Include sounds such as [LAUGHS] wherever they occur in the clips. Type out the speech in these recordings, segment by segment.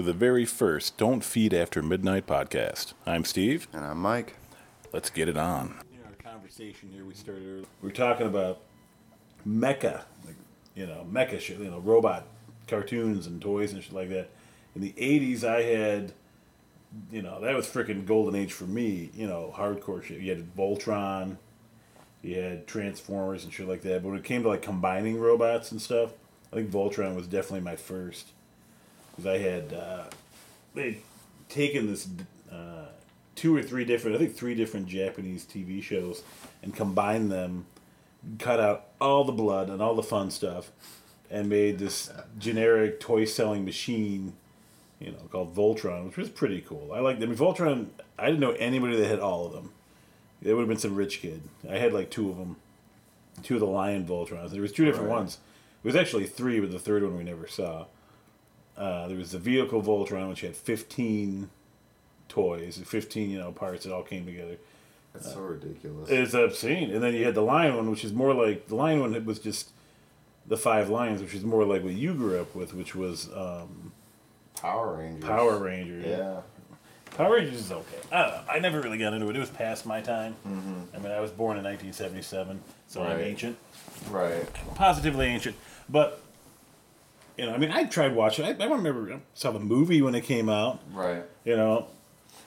to the very first Don't Feed After Midnight podcast. I'm Steve. And I'm Mike. Let's get it on. In our conversation here, we started earlier. We were talking about mecha, like, you know, mecha shit, you know, robot cartoons and toys and shit like that. In the 80s, I had, you know, that was freaking golden age for me, you know, hardcore shit. You had Voltron, you had Transformers and shit like that. But when it came to like combining robots and stuff, I think Voltron was definitely my first. Because I had, uh, they'd taken this uh, two or three different, I think three different Japanese TV shows and combined them, cut out all the blood and all the fun stuff, and made this generic toy selling machine, you know, called Voltron, which was pretty cool. I liked. I mean, Voltron. I didn't know anybody that had all of them. It would have been some rich kid. I had like two of them, two of the Lion Voltrons. There was two different Right. ones. It was actually three, but the third one we never saw. Uh, there was the vehicle Voltron, which had fifteen toys, fifteen you know parts that all came together. That's so ridiculous. It's obscene. And then you had the lion one, which is more like the lion one. It was just the five lions, which is more like what you grew up with, which was um, Power Rangers. Power Rangers. Yeah. Power Rangers is okay. I don't know. I never really got into it. It was past my time. I mean, I was born in 1977, so I'm Mm-hmm. Ancient, Right. positively ancient. But you know, I mean, I tried watching. I, I remember I saw the movie when it came out. Right. You know,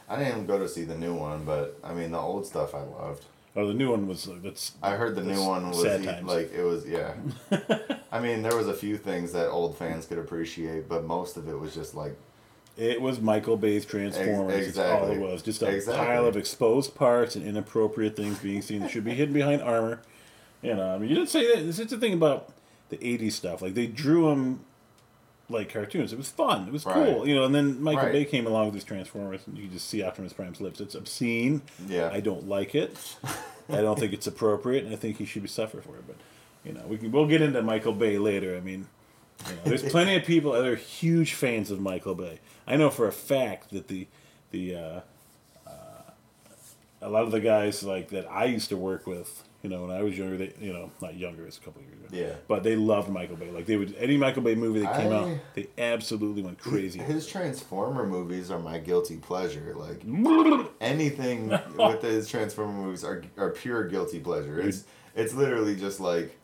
I didn't even go to see the new one, but I mean the old stuff I loved. oh, the new one was uh, that's. I heard the new one was sad e- times. like it was yeah. [LAUGHS] I mean there was a few things that old fans could appreciate, but most of it was just like It was Michael Bay's Transformers. That's all it was. Just a Exactly. pile of exposed parts and inappropriate things being seen that should be hidden behind armor. You know, I mean, you didn't say that. This is the thing about the '80s stuff. Like they drew them like cartoons. It was fun. It was Right. cool. You know, and then Michael Right. Bay came along with his Transformers, and you just see Optimus Prime's lips. It's obscene. Yeah. I don't like it. I don't think it's appropriate, and I think he should be suffer for it. But you know, we can we'll get into Michael Bay later. I mean, you know, there's plenty of people that are huge fans of Michael Bay. I know for a fact that the the uh, uh, a lot of the guys like that I used to work with, you know, when I was younger, they you know not younger, it's a couple of years ago. Yeah. But they loved Michael Bay. Like they would any Michael Bay movie that came I- out, they absolutely went crazy. his Transformer movies are my guilty pleasure. Like [LAUGHS] anything with his Transformer movies are are pure guilty pleasure. It's it's literally just like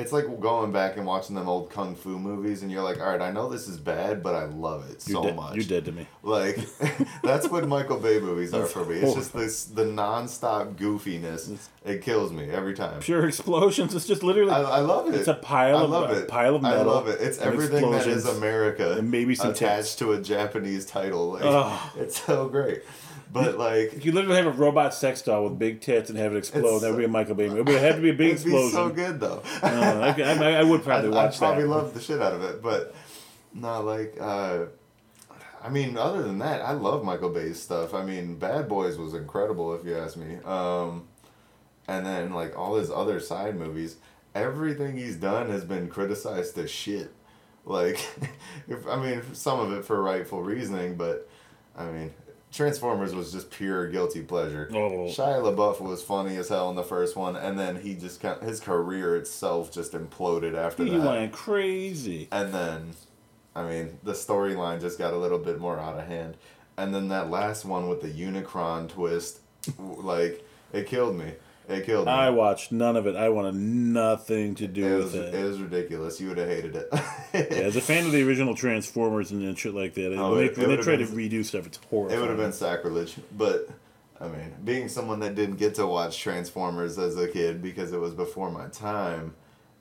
it's like going back and watching them old kung fu movies, and you're like, all right, I know this is bad, but I love it You're so dead- much. You did to me. Like [LAUGHS] that's what Michael Bay movies are for me. It's just this the nonstop goofiness. It kills me every time. Pure explosions. It's just literally. I, I love it. It's a pile I of- love a it. pile of metal. I love it. It's everything that is America and maybe some attached to a Japanese title. Like. It's so great. But like if you literally have a robot sex doll with big tits and have it explode, that would be a Michael Bay movie. It would have to be a big [LAUGHS] it'd be explosion. so good though. Uh, I, I, I would probably [LAUGHS] watch I'd probably that. love the shit out of it, but not like, uh, I mean, other than that, I love Michael Bay's stuff. I mean, Bad Boys was incredible, if you ask me. Um, and then like all his other side movies, everything he's done has been criticized to shit. Like, [LAUGHS] if I mean, some of it for rightful reasoning, but I mean. Transformers was just pure guilty pleasure. Oh. Shia LaBeouf was funny as hell in the first one, and then he just kind of, his career itself just imploded after He that. He went crazy. And then, I mean, the storyline just got a little bit more out of hand. And then that last one with the Unicron twist, like, it killed me. It killed me. I watched none of it. I wanted nothing to do it with was, it. it was ridiculous. You would have hated it. [LAUGHS] Yeah, as a fan of the original Transformers and, and shit like that, Oh, when they, it- it when they try to redo stuff, it's horrible. It would have been sacrilege. But, I mean, being someone that didn't get to watch Transformers as a kid because it was before my time,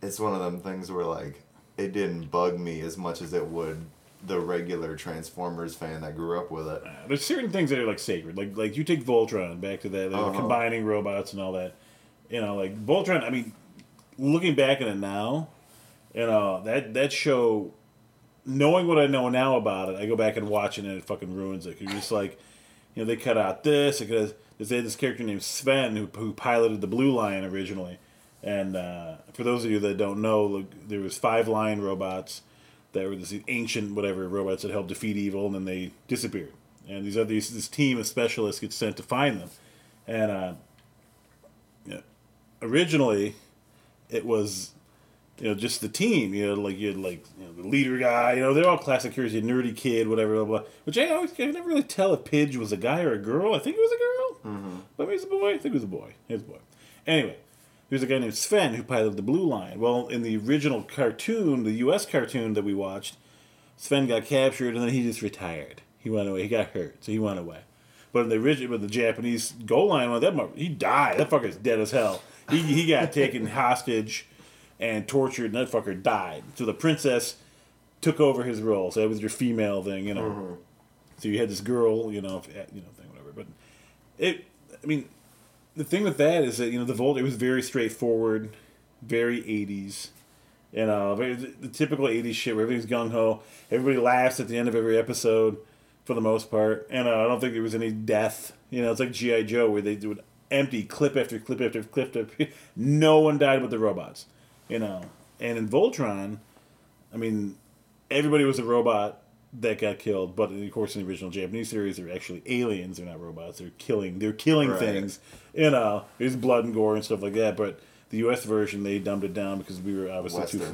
it's one of them things where, like, it didn't bug me as much as it would the regular Transformers fan that grew up with it. There's certain things that are like sacred, like like you take Voltron back to that, like Uh-huh. combining robots and all that. You know, like Voltron. I mean, looking back at it now, you know that that show. Knowing what I know now about it, I go back and watch it and it fucking ruins it. You're just like, you know, they cut out this. Because they had this character named Sven who, who piloted the Blue Lion originally, and uh, for those of you that don't know, look, there was five lion robots that were these ancient whatever robots that helped defeat evil, and then they disappeared. And these other these, this team of specialists gets sent to find them, and uh, originally it was you know, just the team. You know, like you had like you know, the leader guy. You know, they're all classic heroes. You nerdy kid, whatever, blah blah. Which I always I never really tell if Pidge was a guy or a girl. I think it was a girl, mm-hmm. but maybe it's a boy. I think it was a boy. It was a boy. Anyway, there's a guy named Sven who piloted the Blue Lion. Well, in the original cartoon, the U.S. cartoon that we watched, Sven got captured and then he just retired. He went away. He got hurt, so he went away. But in the original, but the Japanese GoLion one, that he died. That fucker's dead as hell. He he got taken hostage and tortured, and that fucker died. So the princess took over his role. So that was your female thing, you know. Mm-hmm. So you had this girl, you know, you know, thing, whatever. But it, I mean, the thing with that is that you know the Volt it was very straightforward, very eighties. You know, very, the typical '80s shit where everything's gung ho. Everybody laughs at the end of every episode, for the most part. And uh, I don't think there was any death. You know, it's like GI Joe where they would empty clip after clip after clip after. [LAUGHS] no one died with the robots you know. And in Voltron, I mean, everybody was a robot that got killed, but of course in the original Japanese series, they're actually aliens. They're not robots. They're killing. They're killing right. things. You know, there's blood and gore and stuff like that. But the U.S. version, they dumbed it down because we were obviously too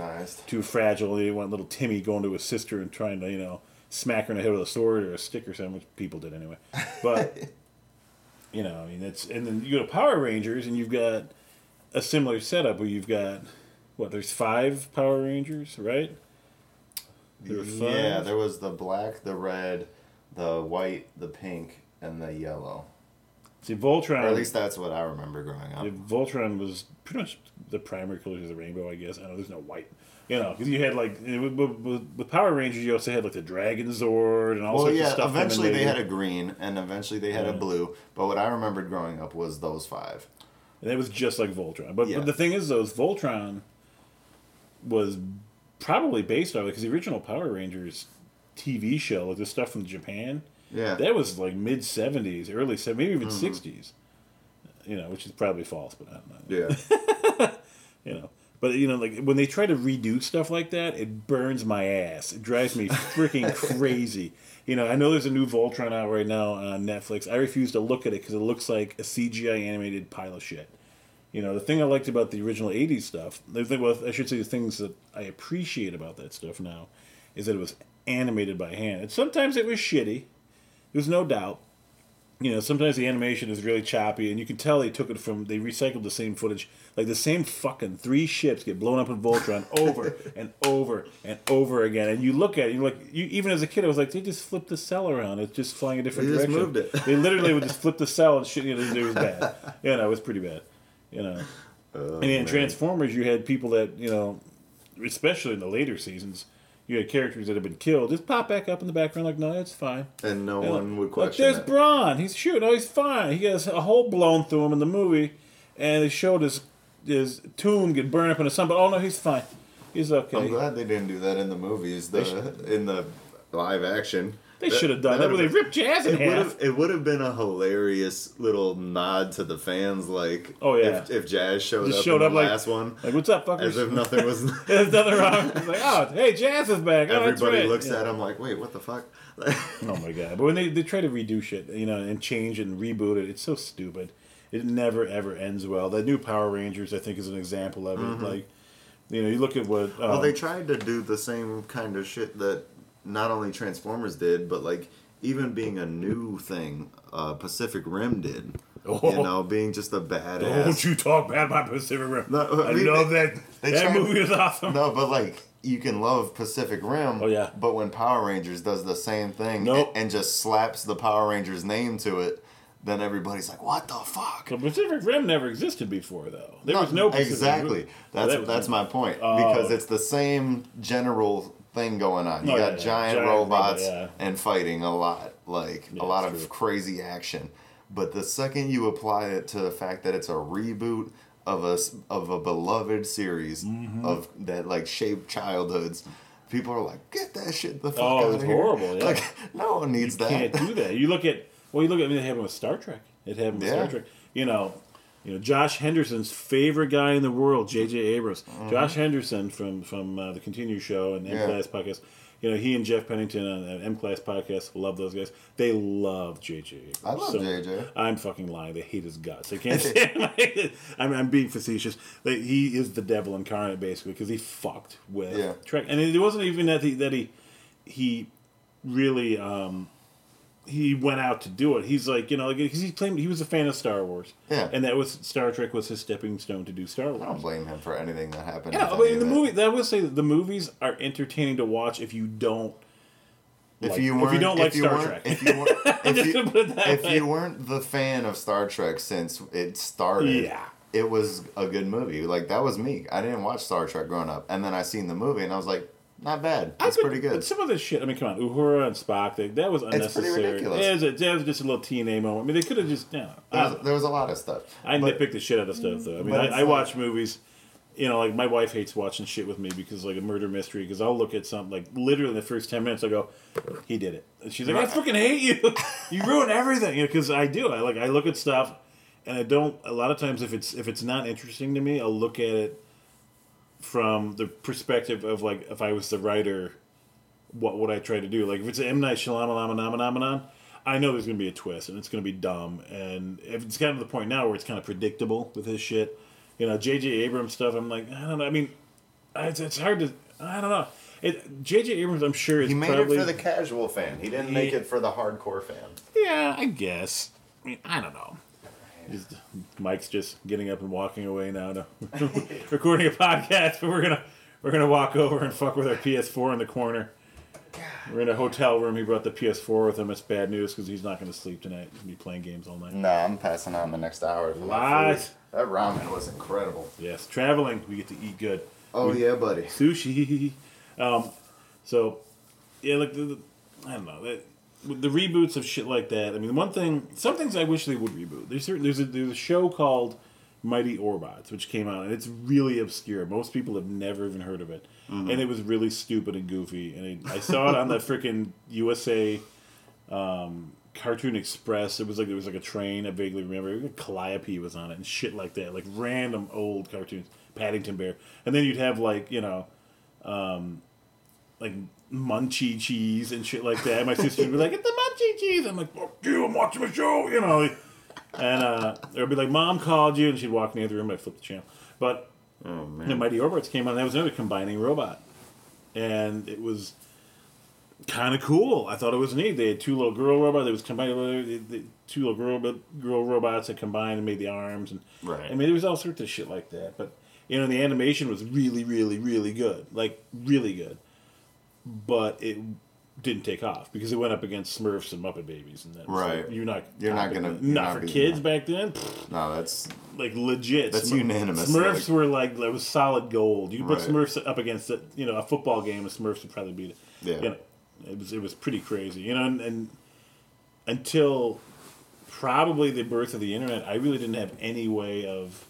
too fragile. They want little Timmy going to his sister and trying to, you know, smack her in the head with a sword or a stick or something, which people did anyway. But [LAUGHS] you know, I mean, it's and then you go to Power Rangers and you've got a similar setup where you've got what there's five Power Rangers, right? There yeah, there was the black, the red, the white, the pink, and the yellow. See, Voltron. Or at least that's what I remember growing up. Voltron was pretty much the primary colors of the rainbow, I guess. I know there's no white. You know, because you had like with, Power Rangers, you also had like the Dragon Zord and all well, sorts yeah, of stuff. eventually they had a green, and eventually they had yeah. a blue. But what I remembered growing up was those five. And it was just like Voltron. But, yeah. but the thing is, those Voltron was probably based on because the original Power Rangers TV show, like the stuff from Japan, yeah, that was like mid seventies, early seventies, maybe even 60s mm-hmm. You know, which is probably false, but I don't know. Yeah, [LAUGHS] you know. But you know, like when they try to redo stuff like that, it burns my ass. It drives me freaking [LAUGHS] crazy. You know, I know there's a new Voltron out right now on Netflix. I refuse to look at it because it looks like a CGI animated pile of shit. You know, the thing I liked about the original '80s stuff, the thing, well, I should say the things that I appreciate about that stuff now, is that it was animated by hand. And sometimes it was shitty. There's no doubt. You know, sometimes the animation is really choppy, and you can tell they took it from they recycled the same footage. Like the same fucking three ships get blown up in Voltron [LAUGHS] over and over and over again, and you look at it, you like you even as a kid, I was like, they just flipped the cell around. It's just flying a different they direction. Just moved it. they literally would just [LAUGHS] flip the cell and shit. You know, it was bad. Yeah, no, it was pretty bad. You know, oh, and in. Transformers, you had people that you know, especially in the later seasons, you had characters that had been killed just pop back up in the background like, no, it's fine. And no and one would question. Look, there's that. Brawn. He's shooting. Oh, he's fine. He has a hole blown through him in the movie, and they showed his his tomb get burned up in the sun. But oh no, he's fine. He's okay. I'm glad they didn't do that in the movies. The in the live action. They should have done that, that they ripped Jazz in it half. It would have been a hilarious little nod to the fans, like oh yeah, if, if Jazz showed Just up showed in up the like, last one, like what's up, fuckers? As if nothing was. [LAUGHS] There's nothing wrong. It's like oh hey, Jazz is back. Oh, Everybody right. looks yeah. at him like, wait, what the fuck? [LAUGHS] oh my god! But when they, they try to redo shit, you know, and change and reboot it, it's so stupid. It never ever ends well. The new Power Rangers, I think, is an example of it. Mm-hmm. Like, you know, you look at what. Um, well, they tried to do the same kind of shit that not only Transformers did, but like even being a new thing, uh, Pacific Rim did. Oh. You know, being just a badass. Don't you talk bad about Pacific Rim. No, I, mean, know they, that they that movie is awesome. No, but like you can love Pacific Rim. Oh yeah. But when Power Rangers does the same thing nope. and, and just slaps the Power Rangers name to it, then everybody's like, "What the fuck?" The Pacific Rim never existed before, though. There no, was no Pacific exactly. Rim. That's that that's my point uh, because it's the same general thing going on. You oh, got yeah, giant, giant, robots robot, yeah. and fighting a lot, like yeah, a lot of true. crazy action. But the second you apply it to the fact that it's a reboot of a of a beloved series mm-hmm. of that like shaped childhoods, people are like, "Get that shit the fuck oh, out of here!" Oh, it's horrible. [LAUGHS] Yeah. Like no one needs you that. Can't do that. You look at well, you look at I mean, they have with Star Trek. It happened with Star Trek. You know, you know, Josh Henderson's favorite guy in the world, J.J. Abrams. Mm-hmm. Josh Henderson from from uh, the Continue Show and yeah. Last podcast. You know, he and Jeff Pennington on M Class podcast love those guys. They love JJ. I love JJ. I'm fucking lying. They hate his guts. They [LAUGHS] can't stand. [LAUGHS] I'm, I'm being facetious. Like, he is the devil incarnate, basically, because he fucked with Yeah. Trek, and it wasn't even that he that he he really um he went out to do it. He's like you know because he claimed he was a fan of Star Wars. Yeah. and that was Star Trek was his stepping stone to do Star Wars. I don't blame him for anything that happened. Yeah, but in the movie, that would say that the movies are entertaining to watch if you don't. If like- you if weren't, you don't like Star Trek. if you weren't, [LAUGHS] if you, to put it that if way. you weren't the fan of Star Trek since it started, Yeah. it was a good movie. Like that was me. I didn't watch Star Trek growing up, and then I seen the movie, and I was like, not bad. That's I- pretty but good. Some of this shit. I mean, come on, Uhura and Spock. They, that was unnecessary. It's pretty ridiculous. It was, a, that was just a little TNA moment. I mean, they could have just. You know, There was, know. there was a lot of stuff. I But- nitpick the shit out of stuff though. I mean, I, I like- watch movies. You know, like my wife hates watching shit with me because like a murder mystery. Because I'll look at something like literally the first ten minutes, I go, "He did it," and she's like, "I fucking hate you. [LAUGHS] you ruin everything." Because I do. I like I look at stuff, and I don't. A lot of times, if it's if it's not interesting to me, I'll look at it from the perspective of like if I was the writer, what would I try to do? Like if it's an M Night Shyamalan, I know there's gonna be a twist and it's gonna be dumb. And if it's gotten to the point now where it's kind of predictable with his shit, you know, J.J. Abrams stuff, I'm like, I don't know. I mean, it's, it's hard to. I don't know. It J.J. Abrams, I'm sure is He made probably it for the casual fan. He didn't He- make it for the hardcore fan. yeah, I guess. I mean, I don't know. Just, Mike's just getting up and walking away now to [LAUGHS] recording a podcast, but we're gonna we're gonna walk over and fuck with our PS4 in the corner. We're in a hotel room. He brought the PS4 with him. It's bad news because he's not going to sleep tonight. He's gonna be playing games all night. No, I'm passing on the next hour. my That ramen was incredible. Yes, traveling. We get to eat good. Oh yeah, buddy. sushi. [LAUGHS] Um, so yeah, the I don't know that the reboots of shit like that. I mean, one thing, some things I wish they would reboot. There's certain, there's a there's a show called Mighty Orbots which came out and it's really obscure. Most people have never even heard of it, and it was really stupid and goofy. And it, I saw it on the freaking USA. Um, Cartoon Express. It was like there was like a train. I vaguely remember. Calliope was on it and shit like that. Like random old cartoons. Paddington Bear, and then you'd have like you know, um, like Munchie cheese and shit like that. My sister would be like, "Get the Munchie cheese." I'm like, "Fuck you! I'm watching a show," you know. And uh, it would be like, "Mom called you," and she'd walk me in the other room. I'd flip the channel. But Oh man. the Mighty Orbots came on. That was another combining robot, and it was kind of cool. I thought it was neat. They had two little girl robots. They was combined. The, the two little girl girl robots that combined and made the arms. And Right. I mean, there was all sorts of shit like that. But you know, the animation was really, really, really good. Like really good. But it didn't take off because it went up against Smurfs and Muppet Babies, and that Right. like, you're not You're not gonna- you're not not for kids back then. Pfft, No, that's like legit. That's unanimous, Smurfs like- were like that was solid gold. You put Right. Smurfs up against it, you know, a football game, and Smurfs would probably beat it. Yeah. You know, it was it was pretty crazy. You know, and, and until probably the birth of the internet, I really didn't have any way of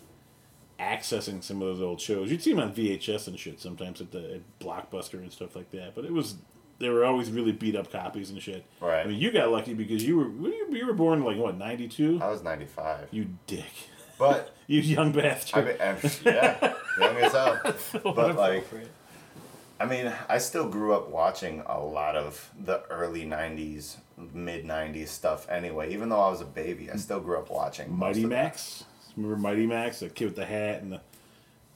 accessing some of those old shows. You'd see them on VHS and shit sometimes at the at Blockbuster and stuff like that. But it was they were always really beat up copies and shit. Right. I mean, you got lucky because you were you, you were born like what ninety two. I was 95. You dick. But [LAUGHS] You young I bastard. mean, I'm- yeah, young as hell. [LAUGHS] But like. I mean, I still grew up watching a lot of the early '90s, mid '90s stuff. Anyway, even though I was a baby, I still grew up watching Mighty Max. that. Remember Mighty Max, the kid with the hat and the.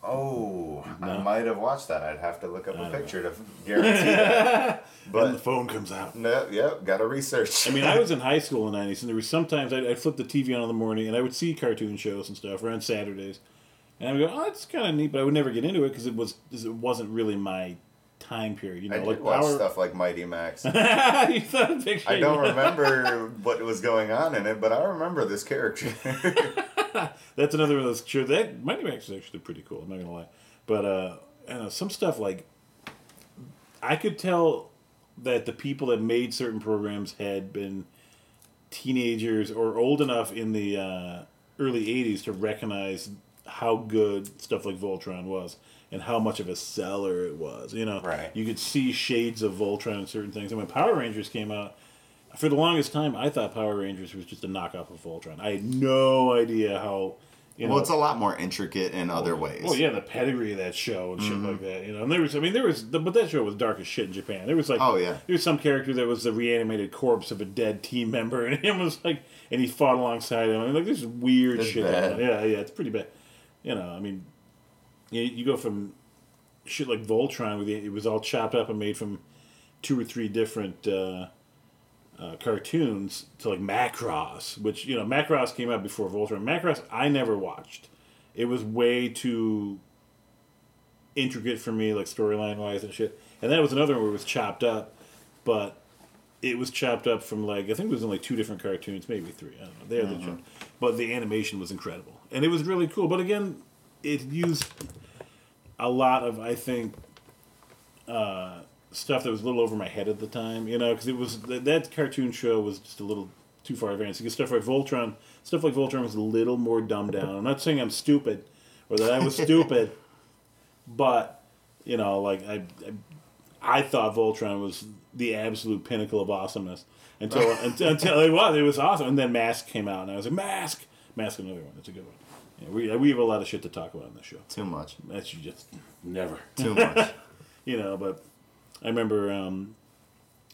Oh, No. I might have watched that. I'd have to look up I a don't know. picture to guarantee that. [LAUGHS] and the phone comes out. no, yep, gotta research. I mean, I was in [LAUGHS] high school in the '90s, and there was sometimes I'd, I'd flip the TV on in the morning, and I would see cartoon shows and stuff, or on Saturdays, and I would go, "Oh, that's kind of neat," but I would never get into it because it was it wasn't really my time period. You know, I did like watch Power. stuff like Mighty Max. [LAUGHS] picture. I don't remember what was going on in it, but I remember this character. [LAUGHS] That's another one of those shows. That Mighty Max is actually pretty cool. I'm not gonna lie, but uh, know some stuff like I could tell that the people that made certain programs had been teenagers or old enough in the uh, early '80s to recognize how good stuff like Voltron was and how much of a seller it was. You know, Right. you could see shades of Voltron in certain things. And when Power Rangers came out, for the longest time, I thought Power Rangers was just a knockoff of Voltron. I had no idea how You well, it's a lot more intricate in other ways. well, yeah, the pedigree of that show and shit Mm-hmm. like that. You know, and there was, I mean, there was, the but that show was dark as shit in Japan. There was like, Oh, yeah. there was some character that was the reanimated corpse of a dead team member, [LAUGHS] and him was like, and he fought alongside him. I mean, like, this weird That's shit. Yeah, yeah, it's pretty bad. You know, I mean, you, you go from shit like Voltron, where the, it was all chopped up and made from two or three different uh, uh, cartoons, to like Macross, which you know Macross came out before Voltron. Macross I never watched. It was way too intricate for me, like storyline wise and shit. And that was another one where it was chopped up, but it was chopped up from like I think it was in like two different cartoons, maybe three. I don't know. They the chopped, but the animation was incredible, and it was really cool. But again, it used a lot of I think uh, stuff that was a little over my head at the time, you know, because it was that, that cartoon show was just a little too far advanced. Because stuff like Voltron, stuff like Voltron was a little more dumbed down. I'm not saying I'm stupid or that I was [LAUGHS] stupid, but you know, like I, I, I thought Voltron was the absolute pinnacle of awesomeness until [LAUGHS] until, until it was. It was awesome, and then Mask came out, and I was like, Mask, Mask, another one. It's a good one. Yeah, we we have a lot of shit to talk about on this show. Too much. That's you just never Too much. [LAUGHS] you know, but I remember um,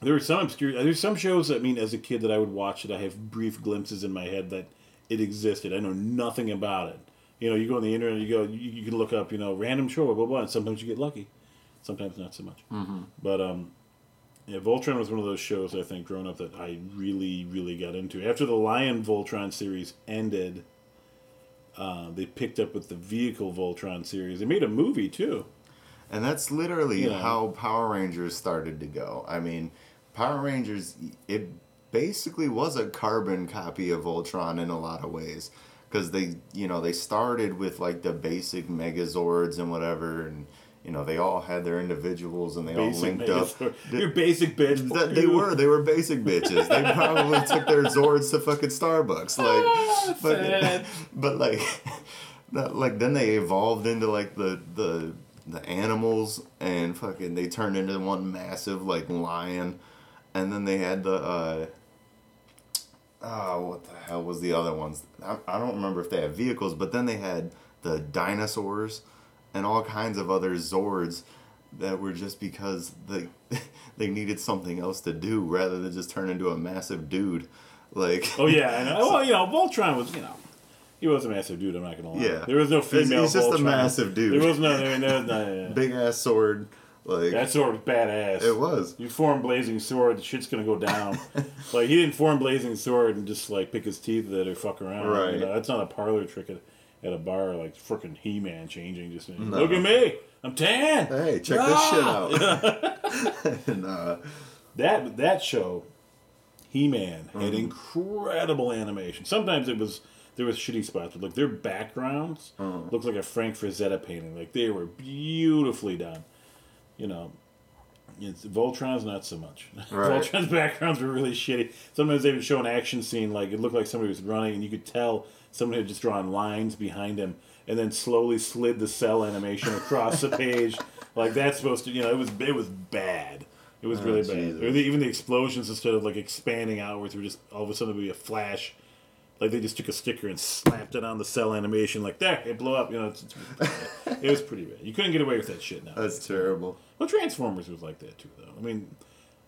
there were some obscure. There's some shows. I mean, as a kid, that I would watch that I have brief glimpses in my head that it existed. I know nothing about it. You know, you go on the internet, you go, you, you can look up, you know, random show, blah blah, blah, and sometimes you get lucky, sometimes not so much. Mm-hmm. But um, yeah, Voltron was one of those shows I think growing up that I really, really got into. After the Lion Voltron series ended, uh, they picked up with the Vehicle Voltron series. They made a movie too. And that's literally know. how Power Rangers started to go. I mean, Power Rangers, it basically was a carbon copy of Voltron in a lot of ways. Because they, you know, they started with like the basic Megazords and whatever, and, you know, they all had their individuals and they all Basic linked up. Megazord. You're basic bitch. That they were, they were basic bitches. They [LAUGHS] probably took their Zords to fucking Starbucks, like, ah, but, [LAUGHS] but like, [LAUGHS] that, like then they evolved into like the the the animals and fucking they turned into one massive like lion, and then they had the uh, oh what the hell was the other ones? I, I don't remember if they had vehicles, but then they had the dinosaurs and all kinds of other Zords that were just because they [LAUGHS] they needed something else to do rather than just turn into a massive dude. Like Oh yeah, I know. [LAUGHS] Well, you know, Voltron was, you know, he was a massive dude. I'm not gonna lie. Yeah. there was no female. he's just a massive dude. There was no. There, there, no, yeah. [LAUGHS] big ass sword. Like That sword was badass. it was. You form blazing sword, the shit's gonna go down. [LAUGHS] like he didn't form blazing sword and just like pick his teeth with it or fuck around. Right. You know, that's not a parlor trick at, at a bar like freaking He Man changing. Just look at me, I'm tan. Hey, check Ah! this shit out. [LAUGHS] and uh, That that show, He Man, had Mm-hmm. incredible animation. Sometimes it was there was shitty spots, but like their backgrounds Mm-hmm. looked like a Frank Frazetta painting. Like they were beautifully done. You know, it's, Voltron's not so much. [LAUGHS] Right. Voltron's backgrounds were really shitty. Sometimes they would show an action scene like it looked like somebody was running, and you could tell somebody had just drawn lines behind him, and then slowly slid the cell animation across the [LAUGHS] page. Like that's supposed to, you know, it was it was bad. It was really bad. Oh, Or the, even the explosions instead of like expanding outwards were just all of a sudden it would be a flash. Like they just took a sticker and slapped it on the cell animation. Like there, it blew up. You know, it's, it's it was pretty bad. You couldn't get away with that shit now. that's terrible. Well, Transformers was like that too, though. I mean,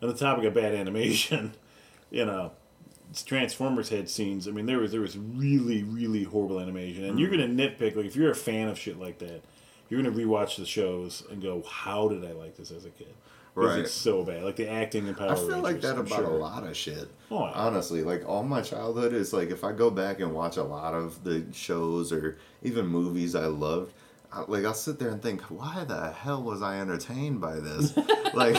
on the topic of bad animation, [LAUGHS] you know, Transformers had scenes. I mean, there was there was really really horrible animation, and you're mm. gonna nitpick. Like if you're a fan of shit like that, you're gonna rewatch the shows and go, "How did I like this as a kid?" Right. It's so bad. Like the acting in Power I feel like that I'm about a lot of shit. Oh, yeah. Honestly, like all my childhood is like if I go back and watch a lot of the shows or even movies I loved, I, like I'll sit there and think, why the hell was I entertained by this? [LAUGHS] like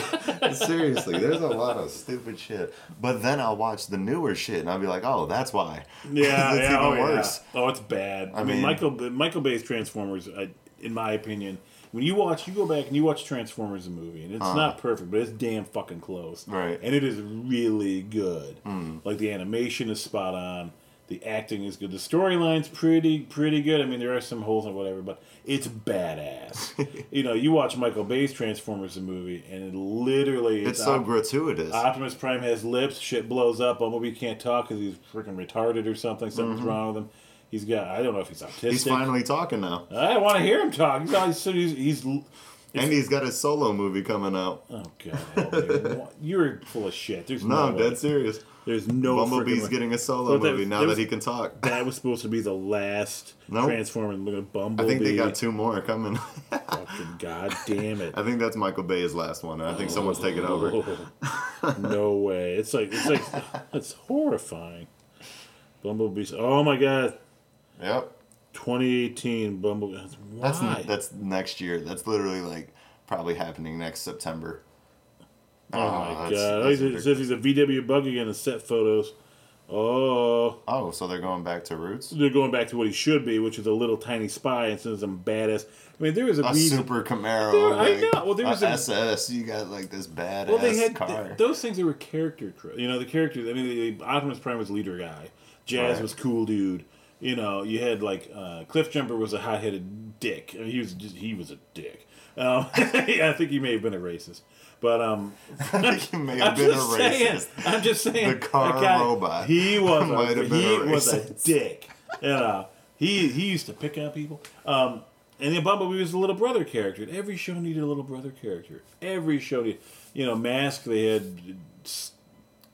seriously, there's a lot of stupid shit. But then I'll watch the newer shit and I'll be like, oh, that's why. [LAUGHS] Yeah, it's yeah, even oh, yeah. worse. Oh, it's bad. I, mean, mean- Michael Michael Bay's Transformers, I, in my opinion, when you watch, you go back and you watch Transformers the movie, and it's not perfect, but it's damn fucking close. Right. And it is really good. Like the animation is spot on. The acting is good. The storyline's pretty pretty good. I mean, there are some holes and whatever, but it's badass. [LAUGHS] you know, you watch Michael Bay's Transformers the movie, and it literally It's so op- gratuitous. Optimus Prime has lips, shit blows up, Bumblebee can't talk because he's freaking retarded or something, something's Mm-hmm. wrong with him. He's got. I don't know if he's autistic. He's finally talking now, I want to hear him talk. He's always he's, he's and he's got a solo movie coming out. oh god, you're full of shit. There's No, no, I'm dead serious. There's no Bumblebee's getting a solo Well, that- movie now that that was- he can talk. That was supposed to be the last Nope. Transformer. Look at I Bumblebee. think they got two more coming. [LAUGHS] Fucking god damn it. I think that's Michael Bay's last one, I think someone's taking over. Oh, no way. It's like it's like it's horrifying. Bumblebee's. Oh my god. Yep. 2018 Bumblebee. Why? That's that's next year. That's literally like probably happening next September. oh Ah, my that's- god. that's it says he's a VW bug again in set photos. Oh, Oh, so they're going back to roots. they're going back to what he should be, which is a little tiny spy instead of some badass. I mean, there was a, A reason. super Camaro. There- I know. Well, there was a a- SS. You got like this badass Well, they had car. th- those things that were character, you know, the characters. I mean, the, the Optimus Prime was leader guy. Jazz Right. was cool dude. You know, you had like uh, Cliff Jumper was a hot headed dick. I mean, he was just he was a dick. Um, [LAUGHS] I think he may have been a racist, but um, [LAUGHS] I think he may I'm have been a just saying. racist. I'm just saying. The car guy, robot He was. [LAUGHS] A, he a was a dick. You know, he he used to pick on people. Um, and then Bumblebee was a little brother character. Every show needed a little brother character. Every show needed. You know, Mask. They had.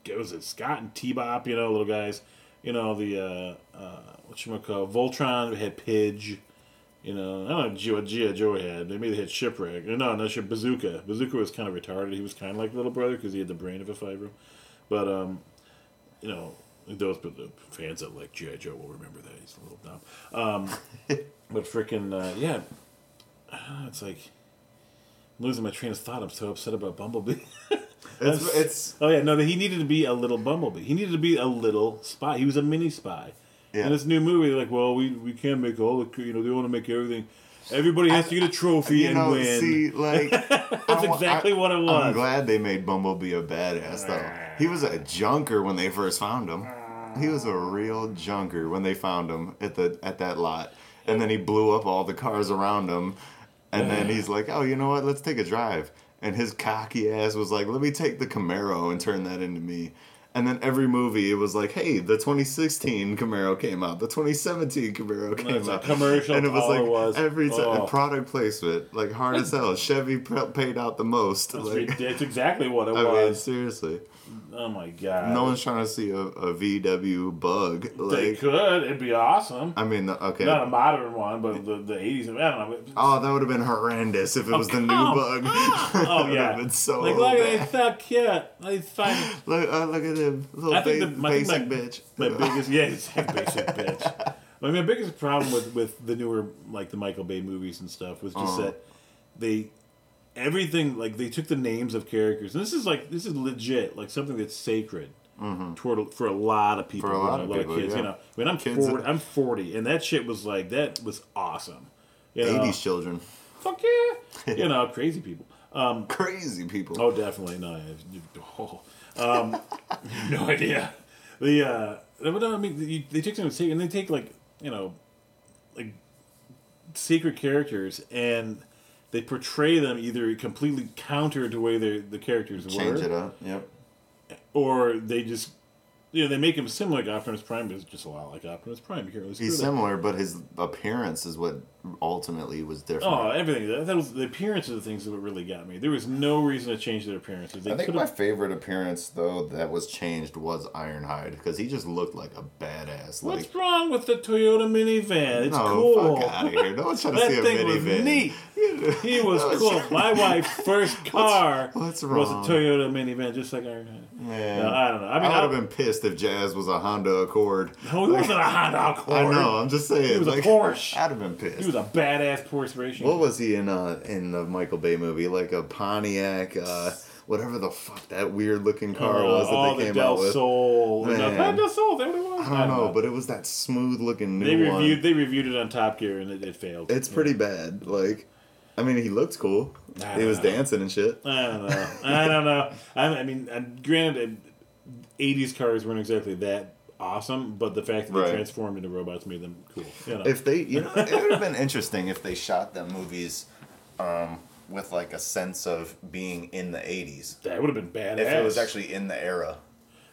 It was it Scott and T-Bob. You know, little guys. You know the uh, uh, what you call Voltron We had Pidge. You know, I don't know what G.I. Joe had. Maybe they had Shipwreck. No, no, ship Bazooka. Bazooka was kind of retarded. He was kind of like little brother because he had the brain of a five But, um, you know, those but the fans that like G.I. Joe will remember that. He's a little dumb. Um, [LAUGHS] but freaking, uh, yeah. Know, it's like, I'm losing my train of thought. I'm so upset about Bumblebee. [LAUGHS] It's, it's Oh yeah, no, he needed to be a little bumblebee. He needed to be a little spy. He was a mini spy. Yeah. In this new movie, like, well, we we can't make all the you know they want to make everything. Everybody has to get a trophy you and know, win. see, like [LAUGHS] That's exactly what it was. I'm glad they made Bumblebee a badass though. He was a junker when they first found him. He was a real junker when they found him at the at that lot, and then he blew up all the cars around him, and then he's like, "Oh, you know what? Let's take a drive." And his cocky ass was like, "Let me take the Camaro and turn that into me." And then every movie, it was like, "Hey, the 2016 Camaro came out. The 2017 Camaro came a out." commercial, and it was like it was. every time Oh. product placement, like hard as hell. Chevy paid out the most. That's, like, that's exactly what it [LAUGHS] I mean, was. seriously, oh my god. no one's trying to see a, a VW bug. They could. It'd be awesome. I mean, the- okay. Not a modern one, but the the eighties. I don't know. Oh, that would have been horrendous if it was the new come bug. Oh [LAUGHS] That yeah. been so like look at that kid. I find Look, uh, look at him, little I think ba- the- think basic my- bitch. My [LAUGHS] biggest, yeah, it's a basic bitch. I mean, my biggest problem with with the newer like the Michael Bay movies and stuff was just Uh-huh. that they everything like they took the names of characters, and this is like this is legit, like something that's sacred. Toward, for a lot of people, Mm-hmm. For a lot you know, of people, kids, yeah. you know. I mean, I'm Kids- 40, I'm 40, and that shit was like that was awesome. You know? 80s children, fuck yeah, [LAUGHS] you know, crazy people. Um, crazy people. Oh, definitely no. [LAUGHS] Oh, um, [LAUGHS] no idea. The uh, but no, I mean, you, they take some and they take like you know, like secret characters and they portray them either completely counter to the way the the characters Change were, it up. Yep. or they just you know they make him similar. Like Optimus Prime is just a lot like Optimus Prime. You can't really He's similar, but his appearance is what ultimately was different. Oh, everything. That, that was the appearance of the things that really got me. There was no reason to change their appearances. They I think my favorite appearance though that was changed was Ironhide because he just looked like a badass. Like What's wrong with the Toyota minivan? It's no, cool. fuck out of here! No one's trying to [LAUGHS] see a thing was minivan. neat. He [LAUGHS] was cool. My [LAUGHS] wife's first car what's was a? Toyota minivan, just like Ironhide. Man, No, I don't know. I mean, I would have been pissed if Jazz was a Honda Accord. No, he wasn't a Honda Accord. I know. I'm just saying. He was a like, Porsche. I'd have been pissed. He was a badass Porsche racing. what was he in? Uh, in the Michael Bay movie, like a Pontiac, uh, whatever the fuck that weird looking car Uh, was that they the came Del out with. Sol. Man. not Del Sol. That what it was. I don't know, but it was that smooth looking new they one. reviewed. They reviewed it on Top Gear, and it, it failed. It's pretty bad. Like, I mean, he looked cool. I He was know. dancing and shit. I don't know. I don't know. I, I mean, granted, '80s cars weren't exactly that awesome, but the fact that they Right. transformed into robots made them cool. You know? If they, you know, it would have [LAUGHS] been interesting if they shot them movies um, with like a sense of being in the '80s. that would have been badass. If it was actually in the era.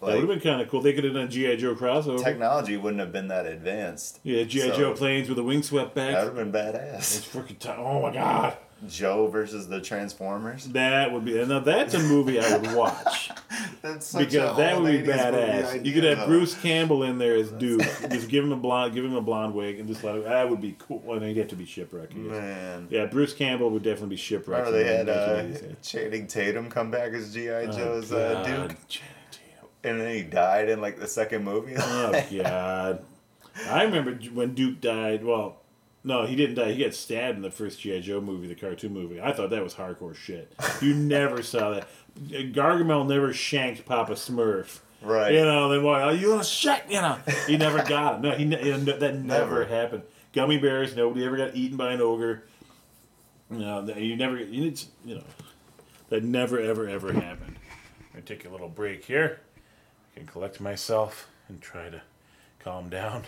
Like, that would have been kind of cool. They could have done GI Joe crossover. technology wouldn't have been that advanced. yeah, GI So, Joe planes with a wing swept back. That would have been badass. It's freaking time. Oh my god, Joe versus the Transformers. that would be. Now that's a movie I would watch [LAUGHS] That's such because that would be badass. idea, You could have though. Bruce Campbell in there as Duke. [LAUGHS] just give him a blonde, give him a blonde wig, and just let him. That would be cool. Well, he'd have to be shipwreck. I guess. Man. Yeah, Bruce Campbell would definitely be shipwrecked. Remember they had uh, Channing Tatum come back as G.I. Oh, Joe's uh, God. Duke, Channing Tatum. and then he died in like the second movie. Oh [LAUGHS] God! I remember when Duke died. Well, no, he didn't die. He got stabbed in the first GI Joe movie, the cartoon movie. I thought that was hardcore shit. You [LAUGHS] never saw that. Gargamel never shanked Papa Smurf. Right. You know, then why? Oh, you to shank? You know, he never [LAUGHS] got him. No, he ne- that never, Never. happened. Gummy bears. Nobody ever got eaten by an ogre. You know, you never. You need. You know, that never, ever, ever happened. I'm gonna take a little break here. I can collect myself and try to calm down.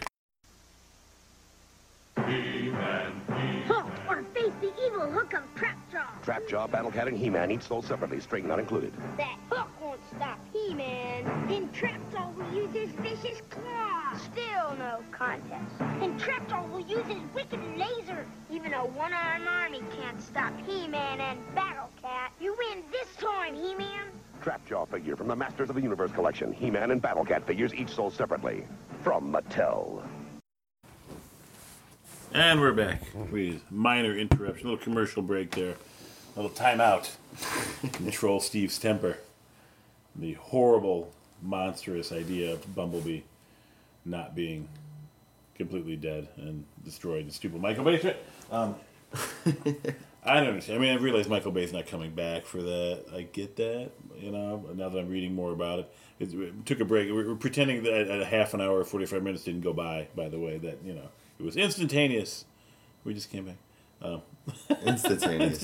Trapjaw. Trapjaw, Battlecat, and He-Man each sold separately, string not included. That hook won't stop He-Man. Then Trapjaw will use his vicious claw. Still no contest. And Trapjaw will use his wicked laser. Even a one-armed army can't stop He-Man and Battlecat. You win this time, He-Man. Trapjaw figure from the Masters of the Universe collection. He-Man and Battlecat figures each sold separately. From Mattel. And we're back. We minor interruption, little commercial break there, a little timeout. [LAUGHS] Control Steve's temper. The horrible, monstrous idea of Bumblebee not being completely dead and destroyed and stupid Michael Bay. Um, [LAUGHS] I don't understand. I mean, I realize Michael Bay's not coming back for that. I get that, you know. Now that I'm reading more about it, it, it took a break. We're, we're pretending that a half an hour, 45 minutes didn't go by. By the way, that you know, it was instantaneous. We just came back. Um, [LAUGHS] Instantaneous.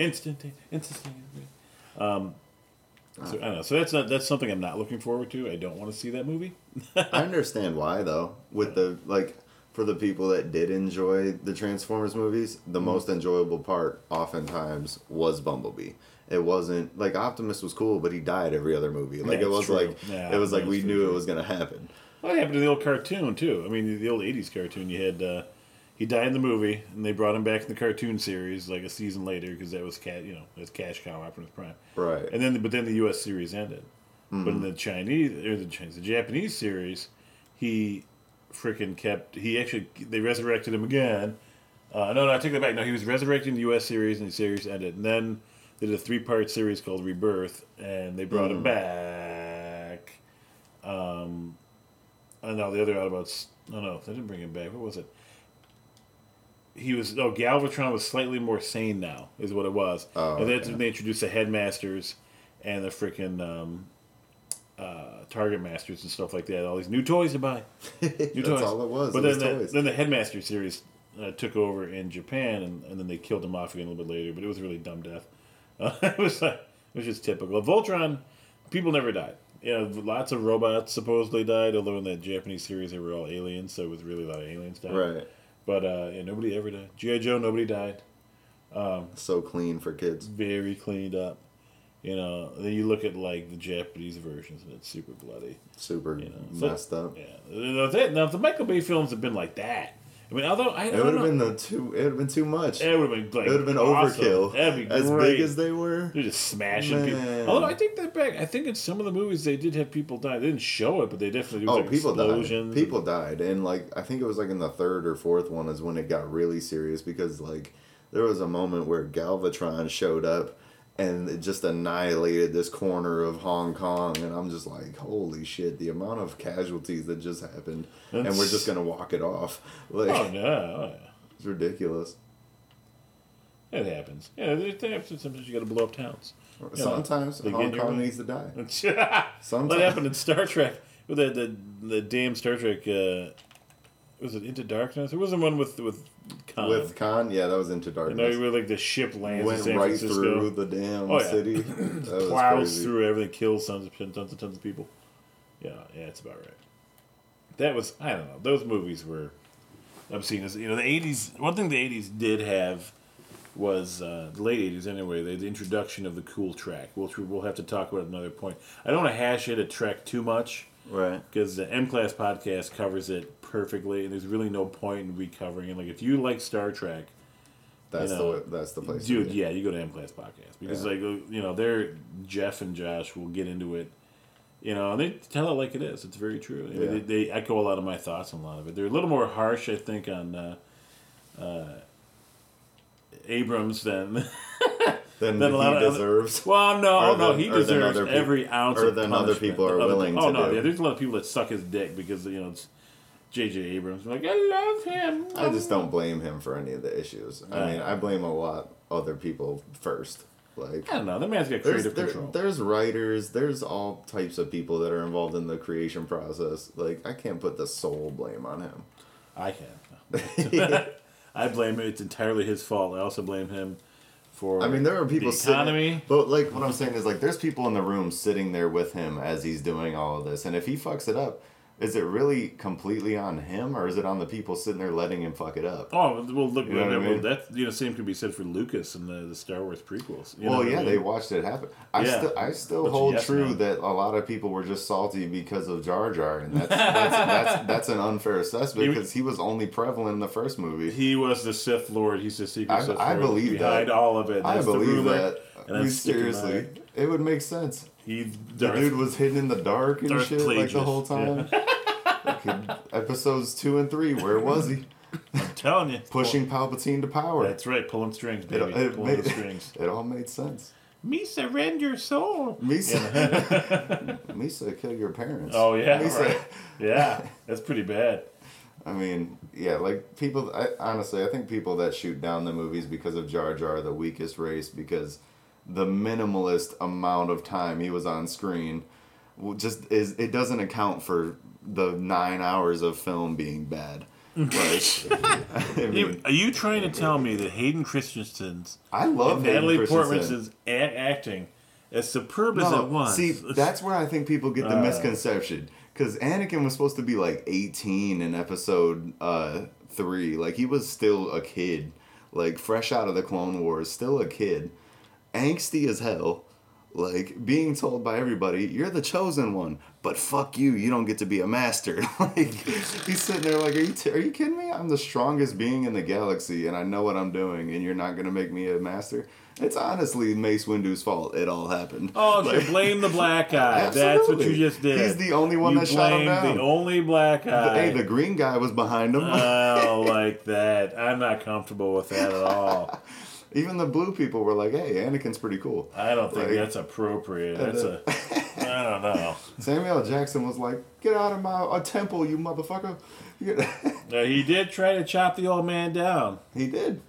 Instant. Um, so I don't know. So that's not that's something I'm not looking forward to. I don't want to see that movie. [LAUGHS] I understand why though. With the like for the people that did enjoy the Transformers movies, Mm-hmm. the most enjoyable part oftentimes was Bumblebee. It wasn't like Optimus was cool, but he died every other movie. Like it That's was true. like Yeah, it was like that's we for knew it was gonna happen. What happened to the old cartoon too? I mean, the old '80s cartoon. You had uh, he died in the movie, and they brought him back in the cartoon series like a season later because that was cat, you know, that's cash cow Optimus Prime. Right. And then, but then the U.S. series ended. But in the Chinese or the Chinese, the Japanese series, he freaking kept. He actually they resurrected him again. Uh, no, no, I take that back. No, he was resurrected in the U.S. series, and the series ended. And then they did a three-part series called Rebirth, and they brought him back. Um, I know the other Autobots. No, no, they didn't bring him back. What was it? He was oh Galvatron was slightly more sane now, is what it was. Oh, and that's okay. when they introduced the headmasters and the freaking um, uh, target masters and stuff like that. All these new toys to buy. [LAUGHS] New That's toys. all it was. But it was then, toys. the, then the headmaster series uh, took over in Japan, and, and then they killed him off again a little bit later. But it was a really dumb death. Uh, [LAUGHS] it was like, it was just typical. Voltron, people never died. You know, lots of robots supposedly died. Although in the Japanese series they were all aliens, so it was really a lot of aliens dying. right. But uh, yeah, nobody ever died. GI Joe, nobody died. So clean for kids. Very cleaned up. You know, then you look at like the Japanese versions, and it's super bloody. Super You know, so- messed up. Yeah. Now, the Michael Bay films have been like that, I mean, although I, It would have been the too. It would have been too much. it would have been like It would have been awesome. overkill. That'd be as great. big as they were. They're just smashing people. Although I take that back. I think in some of the movies they did have people die. They didn't show it, but they definitely Oh, like people died. People died, and like I think it was like in the third or fourth one is when it got really serious because like there was a moment where Galvatron showed up and it just annihilated this corner of Hong Kong, and I'm just like, holy shit! The amount of casualties that just happened, and we're just gonna walk it off. [LAUGHS] Like Oh no, oh, yeah. it's ridiculous. it happens. Yeah, sometimes you got to blow up towns. You know, Sometimes they Hong get in your Kong needs to die. [LAUGHS] what Sometimes. happened in Star Trek with the the, the damn Star Trek? Uh, was it Into Darkness? It wasn't one with with Khan. With Khan, yeah, that was into darkness. know, where like the ship lands in Went San right Francisco, through the damn Oh, yeah. city. [CLEARS THROAT] That was plows through everything, kills tons of tons and tons of people. Yeah, yeah, that's about right. That was I don't know. Those movies were obscene. As you know, the '80s. One thing the '80s did have was uh, the late '80s anyway. The, the introduction of the cool track, which we- we'll have to talk about at another point. I don't want to hash it a track too much Right. because the M Class podcast covers it perfectly, and there's really no point in recovering it. Like if you like Star Trek, That's You know, the that's the place. dude, yeah, you go to M Class podcast because Yeah. like uh, you know they're Jeff and Josh will get into it. You know, and they tell it like it is. It's very true. Yeah. they, they echo a lot of my thoughts on a lot of it. They're a little more harsh, I think, on uh, uh, Abrams than [LAUGHS] Then Then a lot he of other- deserves. Well, no, no, he deserves every ounce or than other people are that other willing Oh no, yeah, there's a lot of people that suck his dick because you know it's J.J. Abrams. Like I love him. I just don't blame him for any of the issues. I mean, I blame a lot other people first. Like I don't know. That man's got there's creative there, control. there's writers, there's all types of people that are involved in the creation process. Like I can't put the sole blame on him. I can. [LAUGHS] [LAUGHS] I blame him. It's entirely his fault. I also blame him for. I mean, there are people the sitting- economy. but like what I'm saying is like there's people in the room sitting there with him as he's doing all of this, and if he fucks it up, is it really completely on him or is it on the people sitting there letting him fuck it up? Oh well, look. You know what I well, mean? that you know, same can be said for Lucas and the, the Star Wars prequels. You know well, what I yeah, mean? they watched it happen. I Yeah. still, I still of hold yes true men. that a lot of people were just salty because of Jar Jar, and that's that's, that's, [LAUGHS] that's an unfair assessment because he was only prevalent in the first movie. He was the Sith Lord. He's the secret I- Sith I Lord believe behind that. all of it. I That's the believe that. and We seriously, it would make sense. He The Darth, dude was hidden in the dark and Darth shit like the whole time. [LAUGHS] Fucking episodes two and three, where was he? I'm telling you, Pushing Palpatine to power. That's right, pulling strings, it, baby, it pulling made, the strings. [LAUGHS] it all made sense. Me surrender your soul. Misa, [LAUGHS] Misa, kill your parents. Oh yeah, Misa. right. Yeah, that's pretty bad. I mean, yeah, like people. I, honestly, I think people that shoot down the movies because of Jar Jar are the weakest race because the minimalist amount of time he was on screen just is it doesn't account for the nine hours of film being bad. Like, [LAUGHS] [LAUGHS] I, mean, Are you trying to tell me that Hayden Christensen's I love and Hayden Natalie Portman's a- acting as superb as it was? See, that's where I think people get the Uh. misconception. Because Anakin was supposed to be like 18 in episode uh, 3. Like, he was still a kid. Like, fresh out of the Clone Wars, still a kid. Angsty as hell. Like, being told by everybody, you're the chosen one, but fuck you, you don't get to be a master. [LAUGHS] like, he's sitting there like, are you, t- are you kidding me? I'm the strongest being in the galaxy, and I know what I'm doing, and you're not going to make me a master? It's honestly Mace Windu's fault. It all happened. Oh, Like- you blame the black [LAUGHS] guy. That's what you just did. He's the only one you that shot him down. The only black guy. Hey, the green guy was behind him. oh, [LAUGHS] like that. I'm not comfortable with that at all. Even the blue people were like, "Hey, Anakin's pretty cool." I don't think Like- that's appropriate. That's a. I don't know. [LAUGHS] Samuel L. Jackson was like, "Get out of my a temple, you motherfucker!" [LAUGHS] Uh, he did try to chop the old man down. he did,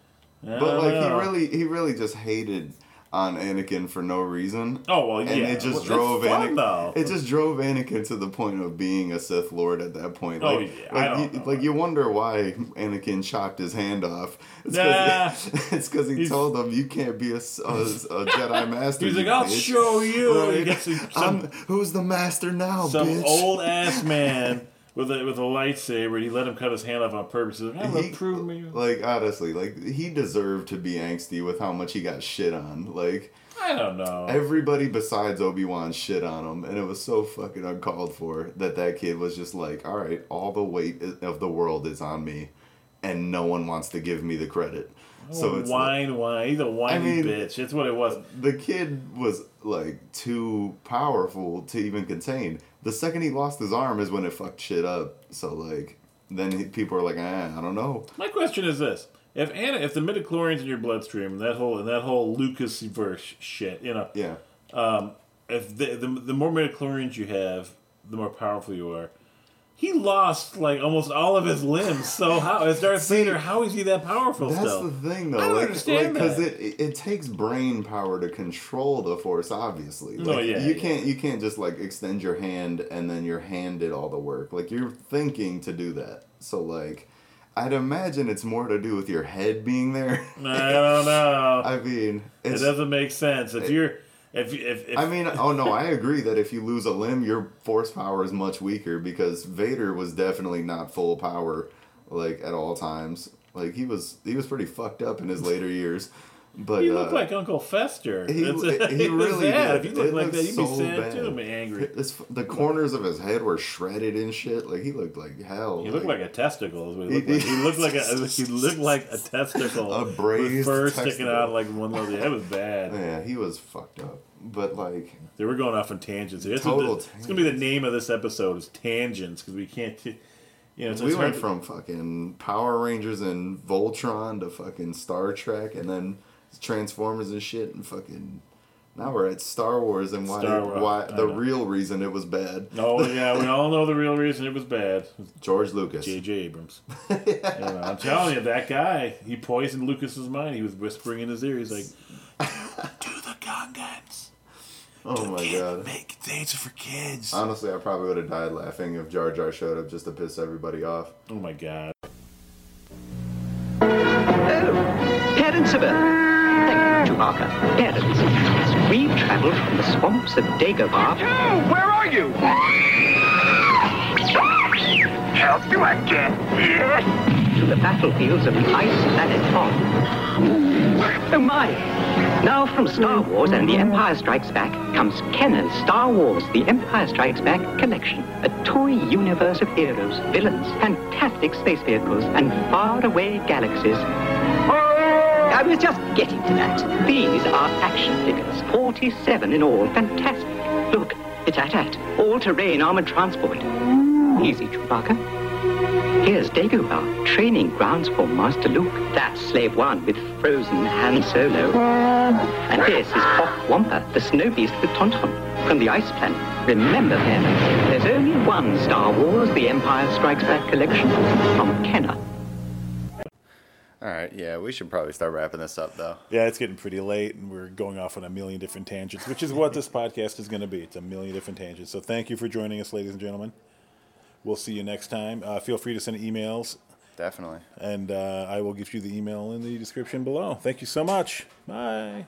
I but like don't he really, he really just hated on Anakin for no reason. Oh well, yeah. And it just Well, drove fun, Anakin. though. It just drove Anakin to the point of being a Sith Lord at that point. Oh, Like, yeah, I like, you, like you wonder why Anakin chopped his hand off. [LAUGHS] It's Nah. because [LAUGHS] it's because he told him you can't be a Jedi [LAUGHS] master. He's like, I'll bitch." show you. Right. some, who's the master now, some bitch? old ass man with a with a lightsaber. and He let him cut his hand off on purpose. He's like, He- prove me. Like honestly, like he deserved to be angsty with how much he got shit on. Like I don't know. everybody besides Obi Wan shit on him, and it was so fucking uncalled for that that kid was just like, all right, all the weight of the world is on me, and no one wants to give me the credit. Oh, so it's like- whine, whine. He's a whiny mean- bitch. That's what it was. the kid was like too powerful to even contain. The second he lost his arm is when it fucked shit up. So like then he, people are like, ah, I don't know. My question is this: If Anna, if the midichlorians in your bloodstream, and that whole and that whole Lucas verse shit, you know, Yeah. Um, if the, the the more midichlorians you have, the more powerful you are. He lost like almost all of his limbs. So how as Darth Vader, how is he that powerful That's still? the thing, though. I don't like, understand because that. it, it it takes brain power to control the force. Obviously, No, like, yeah, you yeah. can't you can't just like extend your hand and then your hand did all the work. Like you're thinking to do that. So like, I'd imagine it's more to do with your head being there. I don't know. [LAUGHS] I mean, it doesn't make sense if you're if if, if I mean, oh no, I agree that if you lose a limb, your force power is much weaker because Vader was definitely not full power, like at all times. Like he was, he was pretty fucked up in his later years. But You look uh, like Uncle Fester. he, That's- he [LAUGHS] really did. If you look like that, you'd be so sad bad. too. and be angry. His, the corners of his head were shredded and shit. Like he looked like hell. He looked like a testicle. Is what he, looked like. he looked like a [LAUGHS] [LAUGHS] he looked like a testicle. A braised fur sticking out like one little. That was bad. yeah, he was fucked up. But like, They were going off on tangents. It's, Total it's gonna be the name of this episode is tangents because we can't. You know, it's, we went from fucking Power Rangers and Voltron to fucking Star Trek, and then Transformers and shit, and fucking. Now we're at Star Wars and why, Star Wars, why the know. real reason it was bad. Oh yeah, we all know the real reason it was bad. George Lucas. J.J. Abrams. [LAUGHS] You know, I'm telling you, that guy, he poisoned Lucas's mind. He was whispering in his ear. He's like, [LAUGHS] "Do the Gungans. Oh my god. Make things for kids." Honestly, I probably would have died laughing if Jar Jar showed up just to piss everybody off. oh my god. Oh, parents of Earth. You, Parents, we've traveled from the swamps of Dagobah Where are you? Help you again? Yes. to the battlefields of the ice planet Hoth. Oh my! Now from Star Wars and The Empire Strikes Back comes Kenner's Star Wars The Empire Strikes Back collection. A toy universe of heroes, villains, fantastic space vehicles, and faraway galaxies. I was just getting to that. These are action figures, 47 in all. Fantastic. Look, it's AT-AT, all-terrain armored transport. Hmm. Easy, Chewbacca. Here's Dagobah, training grounds for Master Luke. That's Slave One with frozen Han Solo. Hmm. And this is Pop Wampa, the snow beast with Tauntaun from the Ice Planet. Remember, parents, there's only one Star Wars The Empire Strikes Back collection from Kenner. All right, yeah, we should probably start wrapping this up though. Yeah, it's getting pretty late, and we're going off on a million different tangents, which is what this [LAUGHS] podcast is going to be. It's a million different tangents. So thank you for joining us, ladies and gentlemen. We'll see you next time. Uh, feel free to send emails. Definitely. And uh, I will give you the email in the description below. Thank you so much. Bye.